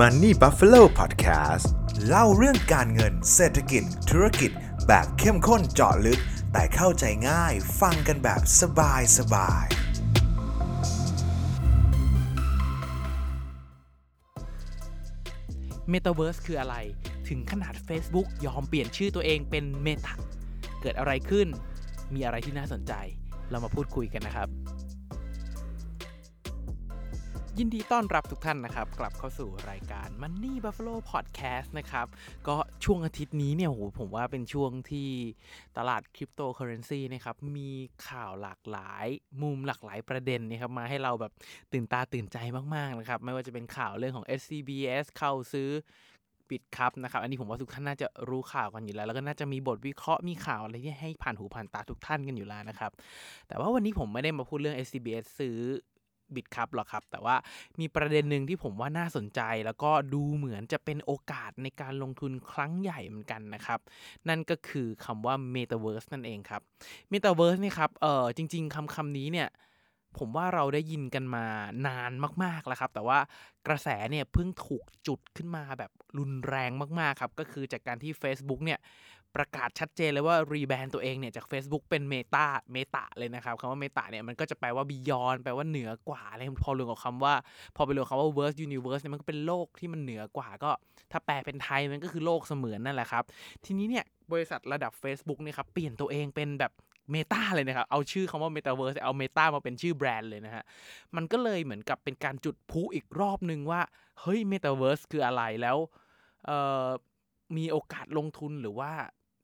Money Buffalo Podcast เล่าเรื่องการเงินเศรษฐกิจ ธุรกิจ แบบเข้มข้นเจาะลึก แต่เข้าใจง่ายฟังกันแบบสบายสบายเมตาเวิร์สคืออะไร ถึงขนาด Facebook ยอมเปลี่ยนชื่อตัวเองเป็นเมตาเกิดอะไรขึ้น มีอะไรที่น่าสนใจ เรามาพูดคุยกันนะครับ ยินดีต้อนรับทุกท่านนะครับ กลับเข้าสู่รายการ Money Buffalo Podcast นะครับ ก็ช่วงอาทิตย์นี้เนี่ยโหผมว่าเป็นช่วงที่ตลาดคริปโตเคอเรนซีนะครับ มีข่าวหลากหลายมุมหลากหลายประเด็นนะครับ มาให้เราแบบตื่นตาตื่นใจมาก ๆ นะครับ ไม่ว่าจะเป็นข่าวเรื่องของ SCBS เข้าซื้อ Bitkub นะครับ อันนี้ผมว่าทุกท่านน่าจะรู้ข่าวกันอยู่แล้ว แล้วก็น่าจะมีบทวิเคราะห์มีข่าวอะไรที่ให้ผ่านหูผ่านตาทุกท่านกันอยู่แล้วนะครับ แต่ว่าวันนี้ผมไม่ได้มาพูดเรื่อง SCBS ซื้อ บิตครับหรอกครับ แต่ว่ามีประเด็นหนึ่งที่ผมว่าน่าสนใจ แล้วก็ดูเหมือนจะเป็นโอกาสในการลงทุนครั้งใหญ่เหมือนกันนะครับ นั่นก็คือคำว่า Metaverse นั่นเองครับ Metaverse นี่ครับเออจริง ๆคำคำนี้เนี่ยผมว่าเราได้ยินกันมานานมากๆแล้วครับ แต่ว่ากระแสเนี่ยเพิ่งถูกจุดขึ้นมาแบบรุนแรงมากๆครับ ก็คือจากการที่ Facebook เนี่ย ประกาศชัดเจนเลยว่ารีแบรนด์ตัวเองเนี่ยจาก Facebook เป็น Meta Meta เลยนะครับคำว่า Meta เนี่ยมันก็จะแปลว่า Beyond แปลว่าเหนือกว่าอะไรพอรวมกับคำว่า พอไปรวมคำว่า Verse Universe เนี่ยมันก็เป็นโลกที่มันเหนือกว่าก็ ถ้าแปลเป็นไทยมันก็คือโลกเสมือนนั่นแหละครับ ทีนี้เนี่ยบริษัทระดับ Facebook เนี่ยครับเปลี่ยนตัวเองเป็นแบบเมตาเลยนะครับ เอาชื่อคำว่า Metaverse เอา Meta มาเป็นชื่อแบรนด์เลยนะฮะ มันก็เลยเหมือนกับเป็นการจุดพลุอีกรอบนึงว่า เฮ้ย Metaverse คืออะไรแล้วมีโอกาสลงทุนหรือว่า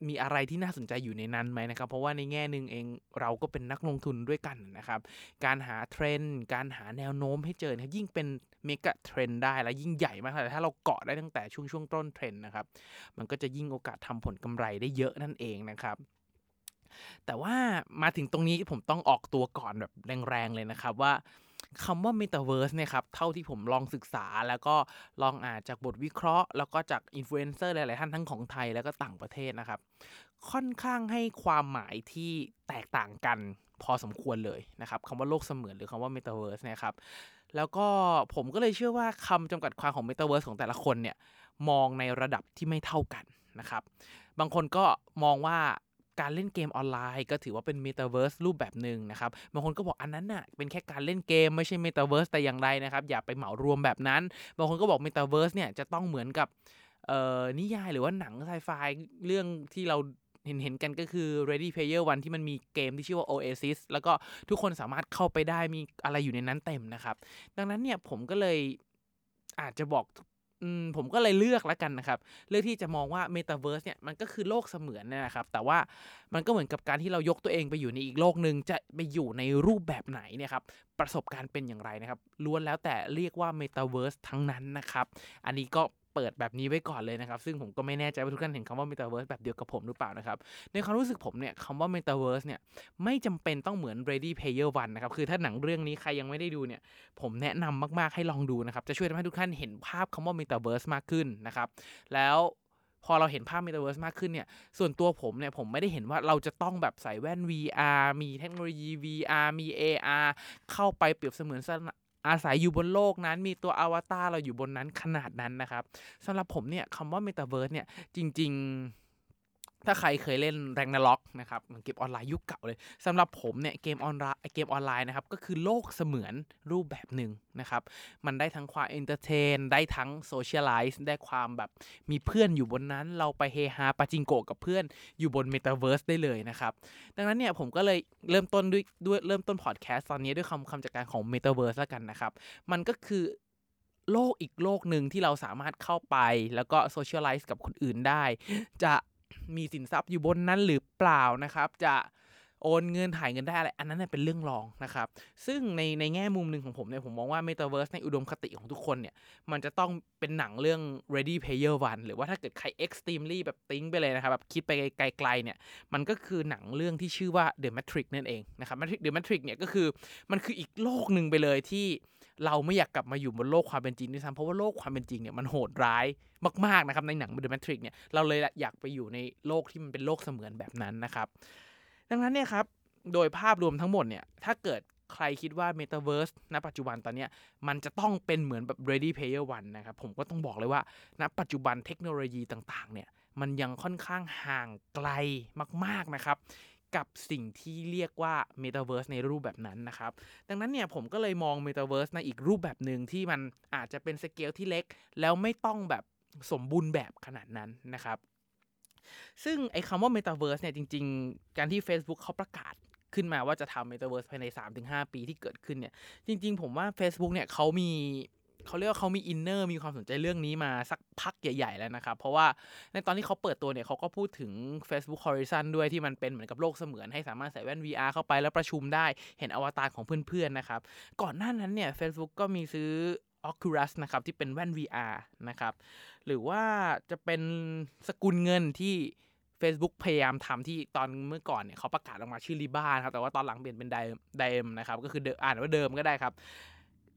มีอะไรที่น่าสนใจอยู่ในนั้นไหมนะครับ เพราะว่าในแง่หนึ่งเองเราก็เป็นนักลงทุนด้วยกันนะครับ การหาเทรนด์การหาแนวโน้มให้เจอนะครับยิ่งเป็นเมกะเทรนด์ได้และยิ่งใหญ่มากแต่ถ้าเราเกาะได้ตั้งแต่ช่วงช่วงต้นเทรนด์นะครับ มันก็จะยิ่งโอกาสทำผลกำไรได้เยอะนั่นเองนะครับแต่ว่ามาถึงตรงนี้ผมต้องออกตัวก่อนแบบแรงๆเลยนะครับว่า คำว่า Metaverse เนี่ยครับ เท่าที่ผมลองศึกษาแล้วก็ลองอ่านจากบทวิเคราะห์ แล้วก็จากอินฟลูเอนเซอร์หลาย ๆ ท่านทั้งของไทยแล้วก็ต่างประเทศนะครับ ค่อนข้างให้ความหมายที่แตกต่างกันพอสมควรเลยนะครับคำว่าโลกเสมือนหรือคำว่า Metaverse เนี่ยครับ แล้วก็ผมก็เลยเชื่อว่าคำจำกัดความของ Metaverse ของแต่ละคนเนี่ยมองในระดับที่ไม่เท่ากันนะครับ บางคนก็มองว่า การเล่นเกมออนไลน์ ก็ถือว่าเป็นเมตาเวิร์สรูปแบบหนึ่งนะครับบางคนก็บอกอันนั้นน่ะเป็นแค่การเล่นเกมไม่ใช่เมตาเวิร์สแต่อย่างไรนะครับ อย่าไปเหมารวมแบบนั้น บางคนก็บอกเมตาเวิร์สเนี่ยจะต้องเหมือนกับเอ่อนิยายหรือว่าหนังไซไฟเรื่องที่เราเห็นเห็นกันก็คือ Ready Player One ที่มันมีเกมที่ชื่อว่า Oasis แล้วก็ทุกคนสามารถเข้าไปได้มีอะไรอยู่ในนั้นเต็มนะครับ ดังนั้นเนี่ยผมก็เลยอาจจะบอก ผมก็เลยเลือกแล้วกันนะครับ เลือกที่จะมองว่าเมตาเวิร์สเนี่ยมันก็คือโลกเสมือนนะครับ แต่ว่ามันก็เหมือนกับการที่เรายกตัวเองไปอยู่ในอีกโลกหนึ่งจะไปอยู่ในรูปแบบไหนเนี่ยครับ ประสบการณ์เป็นอย่างไรนะครับ ล้วนแล้วแต่เรียกว่าเมตาเวิร์สทั้งนั้นนะครับ อันนี้ก็ เปิดแบบนี้ไว้ก่อนเลยนะครับ ซึ่งผมก็ไม่แน่ใจว่าทุกท่านเห็นคำว่า Metaverse แบบเดียวกับผมหรือเปล่านะครับ ในความรู้สึกผมเนี่ยคำว่า Metaverse เนี่ยไม่จำเป็นต้องเหมือน Ready Player One นะครับ คือถ้าหนังเรื่องนี้ใครยังไม่ได้ดูเนี่ย ผมแนะนำมาก ๆ ให้ลองดูนะครับ จะช่วยทำให้ทุกท่านเห็นภาพคำว่า Metaverse มากขึ้นนะครับ แล้วพอเราเห็นภาพ Metaverse มากขึ้นเนี่ย ส่วนตัวผมเนี่ย ผมไม่ได้เห็นว่าเราจะต้องแบบใส่แว่น VR มีเทคโนโลยี VR มี AR เข้าไปเปรียบเสมือน อาศัยอยู่บนโลกนั้น มีตัวอวตารเราอยู่บนนั้นขนาดนั้นนะครับสำหรับผมเนี่ยคำว่าเมตาเวิร์สเนี่ยจริง ๆ ถ้าใครเคยเล่น Ragnarok นะครับเกมออนไลน์ยุคเก่าเลยสำหรับผมเนี่ยเกมออนไลน์เกมออนไลน์นะครับก็คือโลกเสมือนรูปแบบหนึ่งนะครับ มันได้ทั้งความ entertain ได้ทั้ง socialize ได้ความแบบมีเพื่อนอยู่บนนั้น เราไปเฮฮาปาจิงโกกับเพื่อนอยู่บนเมตาเวิร์สได้เลยนะครับ ดังนั้นเนี่ยผมก็เลยเริ่มต้นด้วยด้วยเริ่มต้นพอดแคสต์ตอนนี้ด้วยคำคำจำกัดความของเมตาเวิร์สแล้วกันนะครับ มันก็คือโลกอีกโลกหนึ่งที่เราสามารถเข้าไปแล้วก็ socialize กับคนอื่นได้ จะ มีสินทรัพย์อยู่บนนั้นหรือเปล่านะครับ จะโอนเงินถ่ายเงินได้อะไร อันนั้นเป็นเรื่องรองนะครับ ซึ่งในในแง่มุมหนึ่งของผมเนี่ยผมมองว่า Metaverse ในอุดมคติของทุกคนเนี่ยมันจะต้องเป็นหนังเรื่อง Ready Player One หรือว่าถ้าเกิดใคร extremely แบบติ้งไปเลยนะครับแบบคิดไปไกลๆเนี่ยมันก็คือหนังเรื่องที่ชื่อว่า The Matrix นั่นเองนะครับ Matrix The Matrix เนี่ยก็คือมันคืออีกโลกหนึ่งไปเลยที่ เราไม่อยากกลับมาอยู่บนโลกความเป็นจริงด้วยซ้ำเพราะว่าโลกความเป็นจริงเนี่ยมันโหดร้ายมากๆนะครับในหนัง The Matrix เนี่ยเราเลยอยากไปอยู่ในโลกที่มันเป็นโลกเสมือนแบบนั้นนะครับ ดังนั้นเนี่ยครับโดยภาพรวมทั้งหมดเนี่ยถ้าเกิดใครคิดว่า Metaverse ณ ปัจจุบันตอนนี้มันจะต้องเป็นเหมือนแบบ Ready Player One นะครับผมก็ต้องบอกเลยว่า ณ ปัจจุบันเทคโนโลยีต่างๆเนี่ยมันยังค่อนข้างห่างไกลมากๆนะครับ กับสิ่งที่เรียกว่า Metaverse ในรูปแบบนั้นนะครับ ดังนั้นเนี่ยผมก็เลยมอง Metaverse ในอีกรูปแบบหนึ่งที่มันอาจจะเป็นสเกลที่เล็ก แล้วไม่ต้องแบบสมบูรณ์แบบขนาดนั้นนะครับ ซึ่งไอ้คำว่า Metaverse เนี่ยจริง ๆ การที่ Facebook เขาประกาศขึ้นมาว่าจะทำ Metaverse ภายใน 3-5 ปีที่เกิดขึ้นเนี่ย จริง ๆ ผมว่า Facebook เนี่ยเขามี เขาเรียกว่าเขามี inner มีความสนใจเรื่องนี้มาสักพักใหญ่ ๆ แล้วนะครับ เพราะว่าในตอนที่เขาเปิดตัวเนี่ยเขาก็พูดถึง Facebook Horizon ด้วยที่มันเป็นเหมือนกับโลกเสมือนให้สามารถใส่แว่น VR เข้าไปแล้วประชุมได้เห็นอวตารของเพื่อนๆนะครับ ก่อนหน้านั้นเนี่ย Facebook ก็มีซื้อ Oculus นะครับที่เป็นแว่น VR นะครับหรือว่าจะเป็นสกุลเงินที่ Facebook พยายามทำที่ตอนเมื่อก่อนเนี่ยเขาประกาศออกมาชื่อ Libra ครับแต่ว่าตอนหลังเปลี่ยนเป็นไดDiem นะครับก็คืออ่านว่า Diem ก็ได้ครับ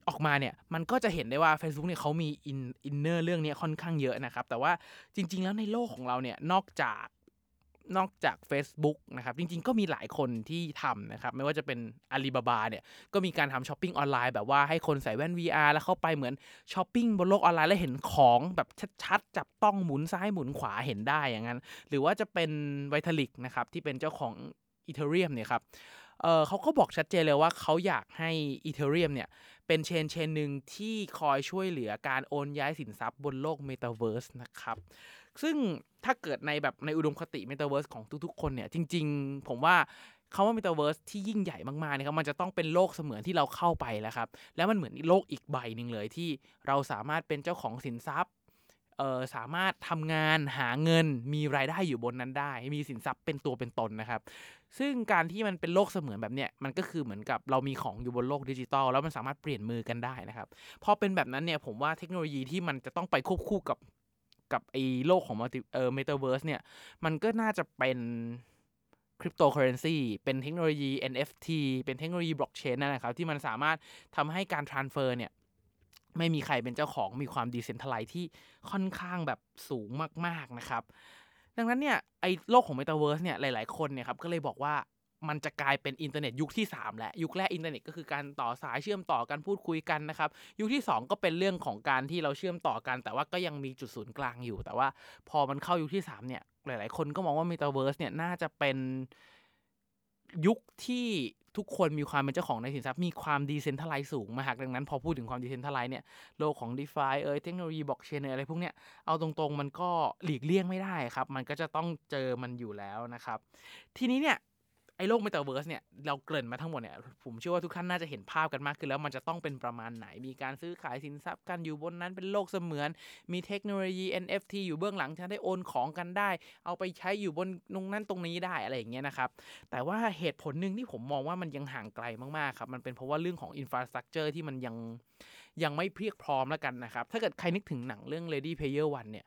ออกมาเนี่ยมันก็จะเห็นได้ว่า Facebook เนี่ยเขามี in- inner เรื่องนี้ค่อนข้างเยอะนะครับ แต่ว่าจริง ๆ แล้วในโลกของเราเนี่ยนอกจากนอกจาก Facebook นะครับ จริง ๆ ก็มีหลายคนที่ทำนะครับ ไม่ว่าจะเป็นอาลีบาบาเนี่ย ก็มีการทำช้อปปิ้งออนไลน์แบบว่าให้คนใส่แว่น VR แล้วเข้าไปเหมือนช้อปปิ้งบนโลกออนไลน์แล้วเห็นของแบบชัดๆ จับต้องหมุนซ้ายหมุนขวาเห็นได้อย่างนั้น หรือว่าจะเป็นVitalik นะครับ ที่เป็นเจ้าของ Ethereum เนี่ยครับ เออเขาก็บอกชัดเจนเลยว่าเขาอยากให้ Ethereum เนี่ยเป็น chain chain หนึ่งที่คอยช่วยเหลือการโอนย้ายสินทรัพย์บนโลกเมตาเวิร์สนะครับซึ่งถ้าเกิดในแบบในอุดมคติเมตาเวิร์สของทุกๆ คนเนี่ยจริง ๆ ผมว่าคำว่าเมตาเวิร์สที่ยิ่งใหญ่มากๆนะครับมันจะต้องเป็นโลกเสมือนที่เราเข้าไปแล้วครับ แล้วมันเหมือนโลกอีกใบหนึ่งเลยที่เราสามารถเป็นเจ้าของสินทรัพย์ เออสามารถทำงานหาเงินมีรายได้อยู่บนนั้นได้ มีสินทรัพย์เป็นตัวเป็นตนนะครับ ซึ่งการที่มันเป็นโลกเสมือนแบบเนี้ยมันก็คือเหมือนกับเรามีของอยู่บนโลกดิจิตอลแล้วมันสามารถเปลี่ยนมือกันได้นะครับพอเป็นแบบนั้นเนี่ยผมว่าเทคโนโลยีที่มันจะต้องไปควบคู่กับกับไอ้โลกของ multi เอ่อเมตาเวิร์สเนี่ยมันก็น่าจะเป็นคริปโตเคอเรนซีเป็นเทคโนโลยี NFT เป็นเทคโนโลยีบล็อกเชนนั่นแหละครับที่มันสามารถทำให้การ transfer เนี่ย ไม่มีใครเป็นเจ้าของมีความ decentralize ที่ค่อนข้างแบบสูงมากๆนะครับ ดังนั้นเนี่ยไอ้โลกของ Metaverse เนี่ยหลายๆคนเนี่ยครับก็เลยบอกว่ามันจะกลายเป็นอินเทอร์เน็ตยุคที่ 3 แล้วยุคแรกอินเทอร์เน็ตก็คือการต่อสายเชื่อมต่อกันพูดคุยกันนะครับ ยุคที่ 2 ก็เป็นเรื่องของการที่เราเชื่อมต่อกัน แต่ว่าก็ยังมีจุดศูนย์กลางอยู่ แต่ว่าพอมันเข้ายุคที่ 3 เนี่ย หลาย ๆ คนก็มองว่า Metaverse เนี่ยน่าจะเป็น ยุคที่ทุกคนมีความเป็นเจ้าของในสินทรัพย์มีความ decentralize สูงมากดังนั้น พอพูดถึงความ decentralize เนี่ยโลกของ d e f าเอยเทคโนโลยีบล็อกเชนอะไรพวกเนี้ยเอาตรงๆ มันก็หลีกเลี่ยงไม่ได้ครับ มันก็จะต้องเจอมันอยู่แล้วนะครับ ทีนี้เนี่ย ไอ้โลกเมตาเวิร์สเนี่ยเราเกริ่นมาทั้งหมดเนี่ยผมเชื่อว่าทุกท่านน่าจะเห็นภาพกันมากขึ้นแล้วมันจะต้องเป็นประมาณไหน มีการซื้อขายสินทรัพย์กันอยู่บนนั้นเป็นโลกเสมือน มีเทคโนโลยี NFT อยู่เบื้องหลังจะได้โอนของกันได้ เอาไปใช้อยู่บนตรงนั้นตรงนี้ได้อะไรอย่างเงี้ยนะครับแต่ว่าเหตุผลหนึ่งที่ผมมองว่ามันยังห่างไกลมากๆครับมันเป็นเพราะว่าเรื่องของ infrastructure ที่มันยังยังไม่เพียงพร้อมแล้วกันนะครับถ้าเกิดใครนึกถึงหนังเรื่อง Ready Player One เนี่ย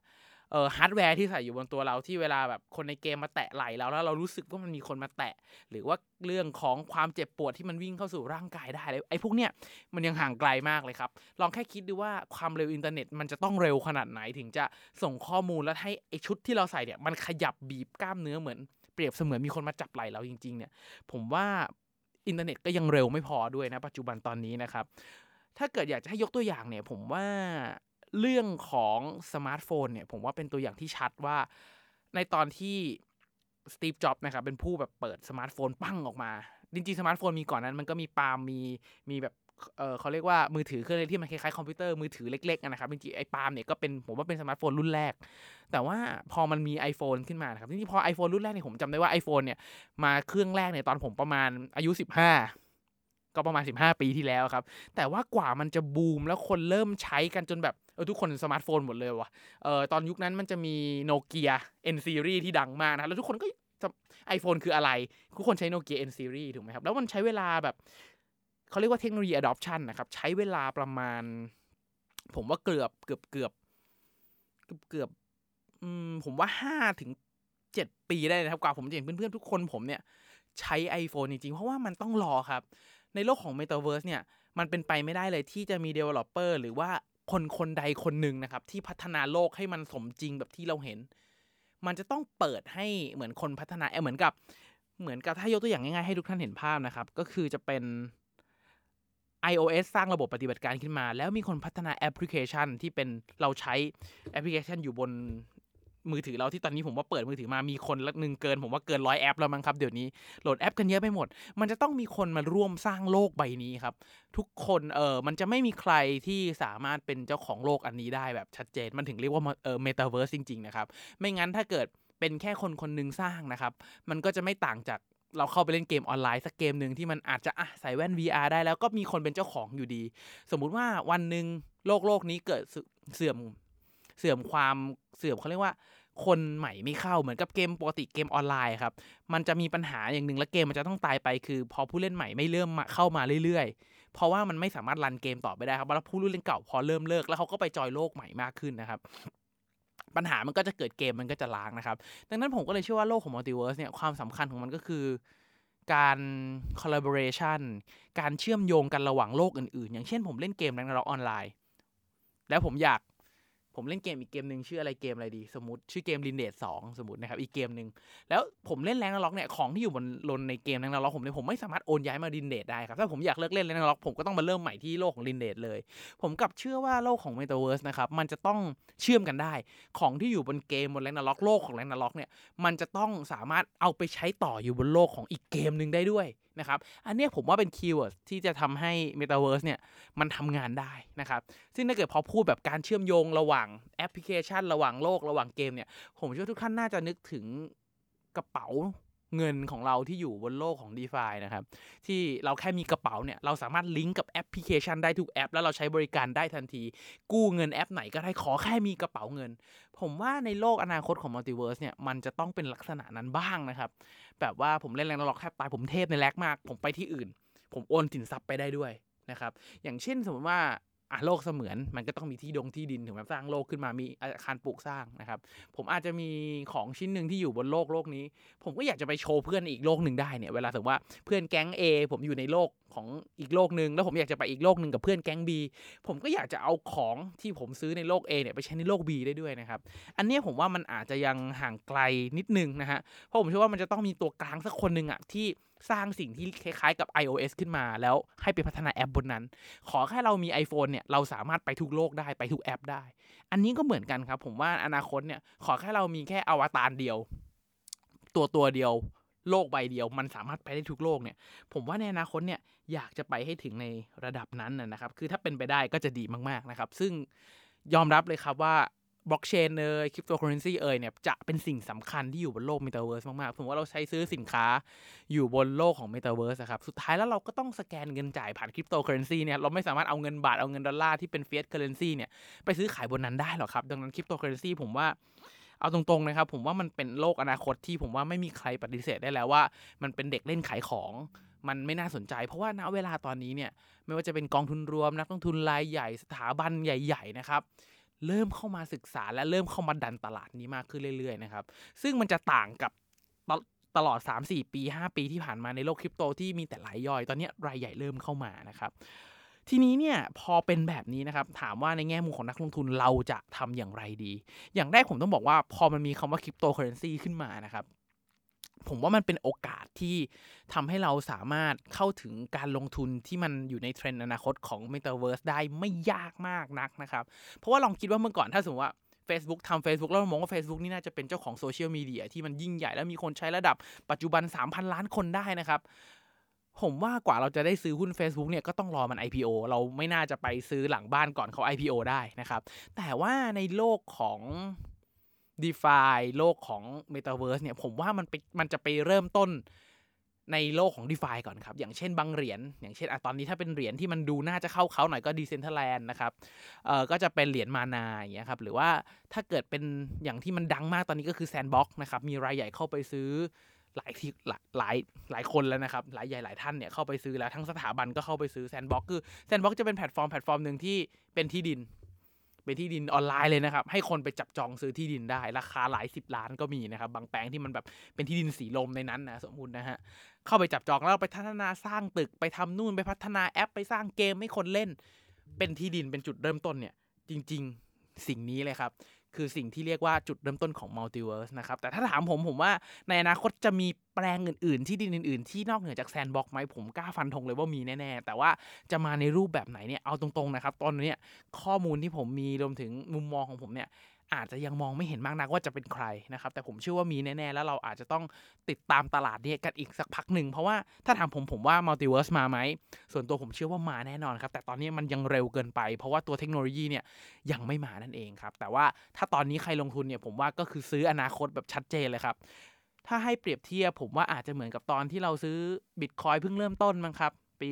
เอ่อฮาร์ดแวร์ที่ใส่อยู่บนตัวเราที่เวลาแบบคนในเกมมาแตะไหล่เราแล้วเรารู้สึกว่ามันมีคนมาแตะ หรือว่าเรื่องของความเจ็บปวดที่มันวิ่งเข้าสู่ร่างกายได้เลยไอ้พวกเนี้ยมันยังห่างไกลมากเลยครับ ลองแค่คิดดูว่าความเร็วอินเทอร์เน็ตมันจะต้องเร็วขนาดไหนถึงจะส่งข้อมูลแล้วให้ไอ้ชุดที่เราใส่เนี่ยมันขยับบีบกล้ามเนื้อเหมือนเปรียบเสมือนมีคนมาจับไหล่เราจริง ๆ เนี่ย ผมว่าอินเทอร์เน็ตก็ยังเร็วไม่พอด้วยนะ ปัจจุบันตอนนี้นะครับ ถ้าเกิดอยากจะให้ยกตัวอย่างเนี่ย ผมว่า เรื่องของสมาร์ทโฟนเนี่ยผมว่าเป็นตัวอย่างที่ชัดว่าในตอนที่ Steve Jobs นะครับเป็นผู้แบบเปิดสมาร์ทโฟนปั้งออกมาจริงๆสมาร์ทโฟนมีก่อนนั้นมันก็มีปาล์มมีมีแบบเออเขาเรียกว่ามือถือเครื่องเล็กที่มันคล้ายๆคอมพิวเตอร์มือถือเล็กๆนะครับจริงๆไอ้ปาล์มเนี่ยก็เป็นผมว่าเป็นสมาร์ทโฟนรุ่นแรก แต่ว่าพอมันมี iPhone ขึ้นมานะครับจริงๆพอ iPhone รุ่นแรกเนี่ยผมจำได้ว่า iPhone เนี่ยมาเครื่องแรกเนี่ยตอนผมประมาณอายุ 15 ก็ประมาณ 15 ปีที่แล้วครับ แต่ว่ากว่ามันจะบูมแล้วคนเริ่มใช้กันจนแบบ ออทุกคนสมาร์ทโฟนหมดเลยวะเออตอนยุคนั้นมันจะมีโนเกีย N series ที่ดังมากนะแล้วทุกคนก็ไอโฟนคืออะไร ทุกคนใช้โนเกีย N series ถูกไหมครับ แล้วมันใช้เวลาแบบเขาเรียกว่าเทคโนโลยี adoption นะครับ ใช้เวลาประมาณ ผมว่าเกือบเกือบเกือบเกือบเกือบอืมผมว่าห้าถึงเจ็ดปีได้นะครับกว่าผมจะเห็นเพื่อนๆทุกคนผมเนี่ยใช้ iPhone จริงๆ เพราะว่ามันต้องรอครับ ในโลกของ Metaverse เนี่ย มันเป็นไปไม่ได้เลยที่จะมี Developer หรือว่า คนคนใดคนหนึ่งนะครับ ที่พัฒนาโลกให้มันสมจริงแบบที่เราเห็น มันจะต้องเปิดให้เหมือนคนพัฒนาเหมือนกับเหมือนกับถ้ายกตัวอย่างง่ายๆให้ทุกท่านเห็นภาพนะครับ ก็คือจะเป็น iOS สร้างระบบปฏิบัติการขึ้นมา แล้วมีคนพัฒนาแอปพลิเคชันที่เป็นเราใช้แอปพลิเคชันอยู่บน มือถือเราที่ตอนนี้ผมว่าเปิดมือถือมามีคนละหนึ่งเกิน ผมว่าเกินร้อยแอปแล้วมั้งครับเดี๋ยวนี้โหลดแอปกันเยอะไปหมด มันจะต้องมีคนมาร่วมสร้างโลกใบนี้ครับ ทุกคนเออมันจะไม่มีใครที่สามารถเป็นเจ้าของโลกอันนี้ได้แบบชัดเจนมันถึงเรียกว่าเออเมตาเวิร์สจริงๆนะครับไม่งั้นถ้าเกิดเป็นแค่คนคนหนึ่งสร้างนะครับ มันก็จะไม่ต่างจากเราเข้าไปเล่นเกมออนไลน์สักเกมหนึ่งที่มันอาจจะอะใส่แว่น VR ได้แล้วก็มีคนเป็นเจ้าของอยู่ดี สมมุติว่าวันหนึ่งโลกโลกนี้เกิดเสื่อม เสื่อมความเสื่อมเขาเรียกว่า คนใหม่ไม่เข้าเหมือนกับเกมปกติเกมออนไลน์ครับ มันจะมีปัญหาอย่างหนึ่งและเกมมันจะต้องตายไปคือ พอผู้เล่นใหม่ไม่เริ่มเข้ามาเรื่อยๆ เพราะว่ามันไม่สามารถรันเกมต่อไปได้ครับแล้วผู้เล่นเก่าพอเริ่มเลิกแล้วเขาก็ไปจอยโลกใหม่มากขึ้นนะครับปัญหามันก็จะเกิดเกมมันก็จะล้างนะครับ ดังนั้นผมก็เลยเชื่อว่าโลกของมัลติเวิร์สเนี่ยความสำคัญของมันก็คือการ collaboration การเชื่อมโยงกันระหว่างโลกอื่นๆ อย่างเช่นผมเล่นเกม Ragnarok ออนไลน์ แล้วผมอยาก ผมเล่นเกมอีกเกมหนึ่งชื่ออะไรเกมอะไรดี สมมติชื่อเกม Lineage สองสมมตินะครับอีกเกมหนึ่งแล้วผมเล่น Ragnarok เนี่ยของที่อยู่บนลนในเกม Ragnarok ผมเนี่ยผมไม่สามารถโอนย้ายมา Lineage ได้ครับถ้าผมอยากเลิกเล่น Ragnarok ผมก็ต้องมาเริ่มใหม่ที่โลกของ Lineage เลย ผมกับเชื่อว่าโลกของเมตาเวิร์สนะครับมันจะต้องเชื่อมกันได้ ของที่อยู่บนเกมบน Ragnarok โลกของ Ragnarok เนี่ยมันจะต้องสามารถเอาไปใช้ต่ออยู่บนโลกของอีกเกมหนึ่งได้ด้วยนะครับ อันนี้ผมว่าเป็น keyword ที่จะทำให้ Metaverse เนี่ยมันทำงานได้นะครับ ซึ่งถ้าเกิดพอพูดแบบการเชื่อมโยงระหว่างแอปพลิเคชัน ระหว่างโลกระหว่างเกมเนี่ย ผมเชื่อทุกท่านน่าจะนึกถึงกระเป๋า เงินของเราที่อยู่บนโลกของ DeFi านะครับ ที่เราแค่มีกระเป๋าเนี่ย เราสามารถลิงก์กับแอปพลิเคชันได้ทุกแอป แล้วเราใช้บริการได้ทันที กู้เงินแอปไหนก็ได้ขอแค่มีกระเป๋าเงิน ผมว่าในโลกอนาคตของมัลติเวิร์สเนี่ย มันจะต้องเป็นลักษณะนั้นบ้างนะครับ แบบว่าผมเล่น Ragnarok แทบตายผมเทพใน Rag มาก ผมไปที่อื่น ผมโอนสินทรัพย์ไปได้ด้วยนะครับอย่างเช่นสมมติว่า อะโลกเสมือนมันก็ต้องมีที่ดงที่ดินถึงแบบสร้างโลกขึ้นมามีอาคารปลูกสร้างนะครับ ผมอาจจะมีของชิ้นหนึ่งที่อยู่บนโลกโลกนี้ ผมก็อยากจะไปโชว์เพื่อนอีกโลกหนึ่งได้เนี่ยเวลาสมมติว่าเพื่อนแก๊ง A ผมอยู่ในโลกของอีกโลกหนึ่งแล้วผมอยากจะไปอีกโลกหนึ่งกับเพื่อนแก๊ง B ผมก็อยากจะเอาของที่ผมซื้อในโลก A เนี่ยไปใช้ในโลก B ได้ด้วยนะครับอันนี้ผมว่ามันอาจจะยังห่างไกลนิดนึงนะฮะเพราะผมเชื่อว่ามันจะต้องมีตัวกลางสักคนหนึ่งอะที่ สร้างสิ่งที่คล้ายๆกับ iOS ขึ้นมา แล้วให้ไปพัฒนาแอปบนนั้น ขอแค่เรามี iPhone เนี่ยเราสามารถไปทุกโลกได้ไปทุกแอปได้ อันนี้ก็เหมือนกันครับ ผมว่าอนาคตเนี่ยขอแค่เรามีแค่อวตารเดียว ตัวตัวเดียว โลกใบเดียว มันสามารถไปได้ทุกโลกเนี่ย ผมว่าในอนาคตเนี่ยอยากจะไปให้ถึงในระดับนั้นนะครับ คือถ้าเป็นไปได้ก็จะดีมากๆนะครับ ซึ่งยอมรับเลยครับว่า บล็อกเชนเอยคริปโตเคอเรนซีเอยเนี่ยจะเป็นสิ่งสำคัญที่อยู่บนโลกเมตาเวิร์สมากๆผมว่าเราใช้ซื้อสินค้าอยู่บนโลกของเมตาเวิร์สครับ สุดท้ายแล้วเราก็ต้องสแกนเงินจ่ายผ่านคริปโตเคอเรนซีเนี่ย เราไม่สามารถเอาเงินบาท เอาเงินดอลลาร์ที่เป็น fiat currency เนี่ย ไปซื้อขายบนนั้นได้หรอกครับ ดังนั้นคริปโตเคอเรนซีผมว่าเอาตรงๆนะครับ ผมว่ามันเป็นโลกอนาคตที่ผมว่าไม่มีใครปฏิเสธได้แล้วว่า มันเป็นเด็กเล่นขายของมันไม่น่าสนใจ เพราะว่าณเวลาตอนนี้เนี่ยไม่ว่าจะเป็นกองทุนรวมนักลงทุนรายใหญ่สถาบันใหญ่ ๆ นะครับ เริ่มเข้ามาศึกษาและเริ่มเข้ามาดันตลาดนี้มากขึ้นเรื่อยๆนะครับ ซึ่งมันจะต่างกับตลอด 3-4 ปี 5 ปีที่ผ่านมาในโลกคริปโตที่มีแต่รายย่อย ตอนนี้รายใหญ่เริ่มเข้ามานะครับทีนี้เนี่ยพอเป็นแบบนี้นะครับถามว่าในแง่มุมของนักลงทุนเราจะทำอย่างไรดี อย่างแรกผมต้องบอกว่าพอมันมีคำว่าคริปโตเคอเรนซีขึ้นมานะครับ ผมว่ามันเป็นโอกาสที่ทำให้เราสามารถเข้าถึงการลงทุนที่มันอยู่ในเทรนด์อนาคตของ Metaverse ได้ไม่ยากมากนักนะครับ เพราะว่าลองคิดว่าเมื่อก่อนถ้าสมมติว่า Facebook ทำ Facebook แล้วมองว่า Facebook นี่น่าจะเป็นเจ้าของโซเชียลมีเดียที่มันยิ่งใหญ่แล้วมีคนใช้ระดับปัจจุบัน 3,000 ล้านคนได้นะครับผมว่ากว่าเราจะได้ซื้อหุ้น Facebook เนี่ยก็ต้องรอมัน IPO เราไม่น่าจะไปซื้อหลังบ้านก่อนเขา IPO ได้นะครับ แต่ว่าในโลกของ d e f าโลกของ Metaverse เนี่ยผมว่ามันไปมันจะไปเริ่มต้นในโลกของ d e f าก่อนครับ อย่างเช่นบางเหรียญอย่างเช่นอตอนนี้ถ้าเป็นเหรียญที่มันดูน่าจะเข้าเขาหน่อยก็ Decentraland นะครับเอ่อก็จะเป็นเหรียญมานาอย่างเงี้ยครับหรือว่าถ้าเกิดเป็นอย่างที่มันดังมากตอนนี้ก็คือ Sandbox นะครับมีรายใหญ่เข้าไปซื้อหลายที่หลายหลายหลายคนแล้วนะครับหลายใหญ่หลายท่านเนี่ยเข้าไปซื้อแล้วทั้งสถาบันก็เข้าไปซื้อ Sandbox คือ Sandbox จะเป็นแพลตฟอร์มแพลตฟอร์มหนึ่งที่เป็นที่ดิน เป็นที่ดินออนไลน์เลยนะครับ ให้คนไปจับจองซื้อที่ดินได้ ราคาหลายสิบล้านก็มีนะครับ บางแปลงที่มันแบบเป็นที่ดินสีลมในนั้นนะสมมุตินะฮะ เข้าไปจับจองแล้วไปพัฒนาสร้างตึกไปทำนู่นไปพัฒนาแอป ไปสร้างเกมให้คนเล่น เป็นที่ดินเป็นจุดเริ่มต้นเนี่ย จริง ๆ สิ่งนี้เลยครับ คือสิ่งที่เรียกว่าจุดเริ่มต้นของมัลติเวิร์สนะครับ แต่ถ้าถามผมผมว่าในอนาคตจะมีแปลงอื่น ๆ ที่ดินอื่น ๆ ที่นอกเหนือจาก Sandbox ไหมผมกล้าฟันธงเลยว่ามีแน่ ๆ แต่ว่าจะมาในรูปแบบไหนเนี่ยเอาตรง ๆ นะครับ ตอนนี้ข้อมูลที่ผมมีรวมถึงมุมมองของผมเนี่ย อาจจะยังมองไม่เห็นมากนักว่าจะเป็นใครนะครับ แต่ผมเชื่อว่ามีแน่ๆ แล้วเราอาจจะต้องติดตามตลาดนี้กันอีกสักพักหนึ่ง เพราะว่าถ้าถามผมผมว่ามัลติเวิร์สมาไหม ส่วนตัวผมเชื่อว่ามาแน่นอนครับ แต่ตอนนี้มันยังเร็วเกินไป เพราะว่าตัวเทคโนโลยีเนี่ยยังไม่มานั่นเองครับ แต่ว่าถ้าตอนนี้ใครลงทุนเนี่ยผมว่าก็คือซื้ออนาคตแบบชัดเจนเลยครับ ถ้าให้เปรียบเทียบผมว่าอาจจะเหมือนกับตอนที่เราซื้อบิตคอยน์เพิ่งเริ่มต้นมั้งครับ ปี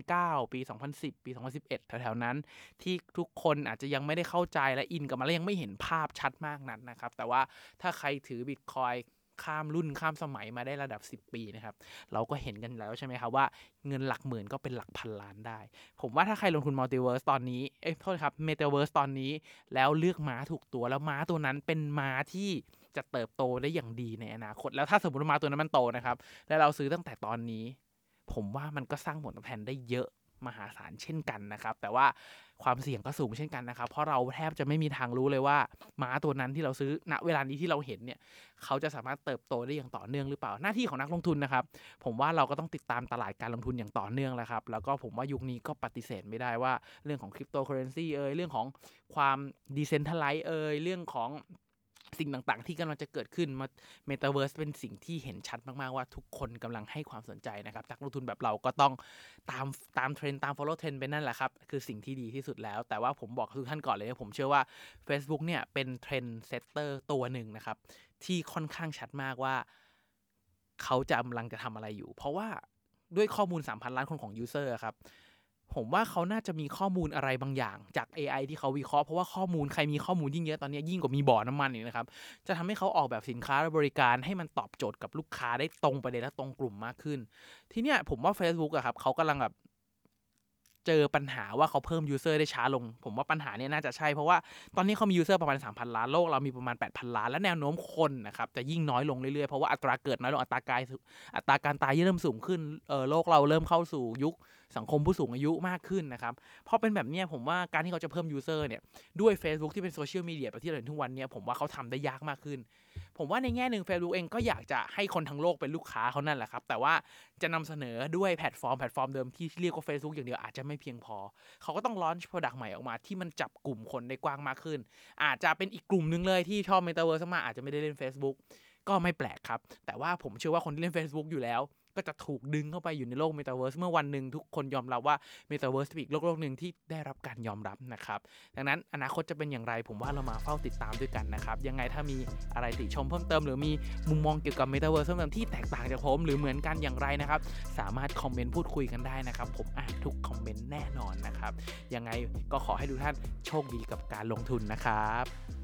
2009 ปี 2010 ปี 2011 แถวๆนั้น ที่ทุกคนอาจจะยังไม่ได้เข้าใจและอินกับมันและยังไม่เห็นภาพชัดมากนั้นนะครับ แต่ว่าถ้าใครถือบิตคอยน์ข้ามรุ่นข้ามสมัยมาได้ระดับ 10 ปีนะครับ เราก็เห็นกันแล้วใช่ไหมครับว่าเงินหลักหมื่นก็เป็นหลักพันล้านได้ ผมว่าถ้าใครลงทุนมัลติเวิร์สตอนนี้ เอ้ยโทษครับเมตาเวิร์สตอนนี้ แล้วเลือกม้าถูกตัวแล้วม้าตัวนั้นเป็นม้าที่จะเติบโตได้อย่างดีในอนาคต แล้วถ้าสมมติว่าม้าตัวนั้นมันโตนะครับ แล้วเราซื้อตั้งแต่ตอนนี้ ผมว่ามันก็สร้างผลตอบแทนได้เยอะมหาศาลเช่นกันนะครับ แต่ว่าความเสี่ยงก็สูงเช่นกันนะครับ เพราะเราแทบจะไม่มีทางรู้เลยว่าม้าตัวนั้นที่เราซื้อณเวลานี้ที่เราเห็นเนี่ย เขาจะสามารถเติบโตได้อย่างต่อเนื่องหรือเปล่า หน้าที่ของนักลงทุนนะครับ ผมว่าเราก็ต้องติดตามตลาดการลงทุนอย่างต่อเนื่องแล้วครับ แล้วก็ผมว่ายุคนี้ก็ปฏิเสธไม่ได้ว่าเรื่องของคริปโตเคอเรนซีเอ่ยเรื่องของความ decentralize เอยเรื่องของ สิ่งต่างๆ ที่กำลังจะเกิดขึ้นมาเมตาเวิร์สเป็นสิ่งที่เห็นชัดมากๆว่าทุกคนกำลังให้ความสนใจนะครับนักลงทุนแบบเราก็ต้องตามตามเทรนตาม follow trend ไปนั่นแหละครับ คือสิ่งที่ดีที่สุดแล้ว แต่ว่าผมบอกทุกท่านก่อนเลยนะผมเชื่อว่า Facebook เนี่ยเป็น trendsetter ตัวหนึ่งนะครับ ที่ค่อนข้างชัดมากว่า เขาจะกำลังจะทำอะไรอยู่ เพราะว่าด้วยข้อมูล 3,000 ล้านคนของ user ครับ ผมว่าเขาน่าจะมีข้อมูลอะไรบางอย่างจาก AI ที่เขาวิเคราะห์เพราะว่าข้อมูลใครมีข้อมูลยิ่งเยอะตอนนี้ยิ่งกว่ามีบ่อน้ำมันอีกนะครับ จะทำให้เขาออกแบบสินค้าและบริการให้มันตอบโจทย์กับลูกค้าได้ตรงประเด็นและตรงกลุ่มมากขึ้น ทีเนี้ยผมว่า Facebook อะครับเขากำลังแบบเจอปัญหาว่าเขาเพิ่ม user ได้ช้าลง ผมว่าปัญหาเนี้ยน่าจะใช่ เพราะว่าตอนนี้เขามี user ประมาณ 3,000 ล้านโลก เรามีประมาณ 8,000 ล้าน และแนวโน้มคนนะครับจะยิ่งน้อยลงเรื่อยๆ เพราะว่าอัตราเกิดน้อยลงอัตราการอัตราการตายเริ่มสูงขึ้นเออโลกเราเริ่มเข้าสู่ยุค สังคมผู้สูงอายุมากขึ้นนะครับพอเป็นแบบนี้ผมว่าการที่เขาจะเพิ่ม user เนี่ยด้วย Facebook ที่เป็นโซเชียลมีเดียแบบที่เราเห็นทุกวันนี้ผมว่าเขาทำได้ยากมากขึ้น ผมว่าในแง่หนึ่ง Facebook เองก็อยากจะให้คนทั้งโลกเป็นลูกค้าเขานั่นแหละครับ แต่ว่าจะนำเสนอด้วยแพลตฟอร์มแพลตฟอร์มเดิมที่เรียกว่า Facebook อย่างเดียวอาจจะไม่เพียงพอ เขาก็ต้อง launch product ใหม่ออกมาที่มันจับกลุ่มคนได้กว้างมากขึ้น อาจจะเป็นอีกกลุ่มหนึ่งเลยที่ชอบ Metaverse มาอาจจะไม่ได้เล่น Facebook ก็ไม่แปลกครับ แต่ว่าผมเชื่อว่าคนที่เล่น Facebook อยู่แล้ว ก็จะถูกดึงเข้าไปอยู่ในโลก Metaverse เมื่อวันหนึ่งทุกคนยอมรับว่า Metaverse เป็นอีกโลกโลกหนึ่งที่ได้รับการยอมรับนะครับ ดังนั้นอนาคตจะเป็นอย่างไรผมว่าเรามาเฝ้าติดตามด้วยกันนะครับ ยังไงถ้ามีอะไรติชมเพิ่มเติม หรือมีมุมมองเกี่ยวกับ Metaverse เพิ่มเติมที่แตกต่างจากผมหรือเหมือนกันอย่างไรนะครับ สามารถคอมเมนต์พูดคุยกันได้นะครับ ผมอ่านทุกคอมเมนต์แน่นอนนะครับ ยังไงก็ขอให้ทุกท่านโชคดีกับการลงทุนนะครับ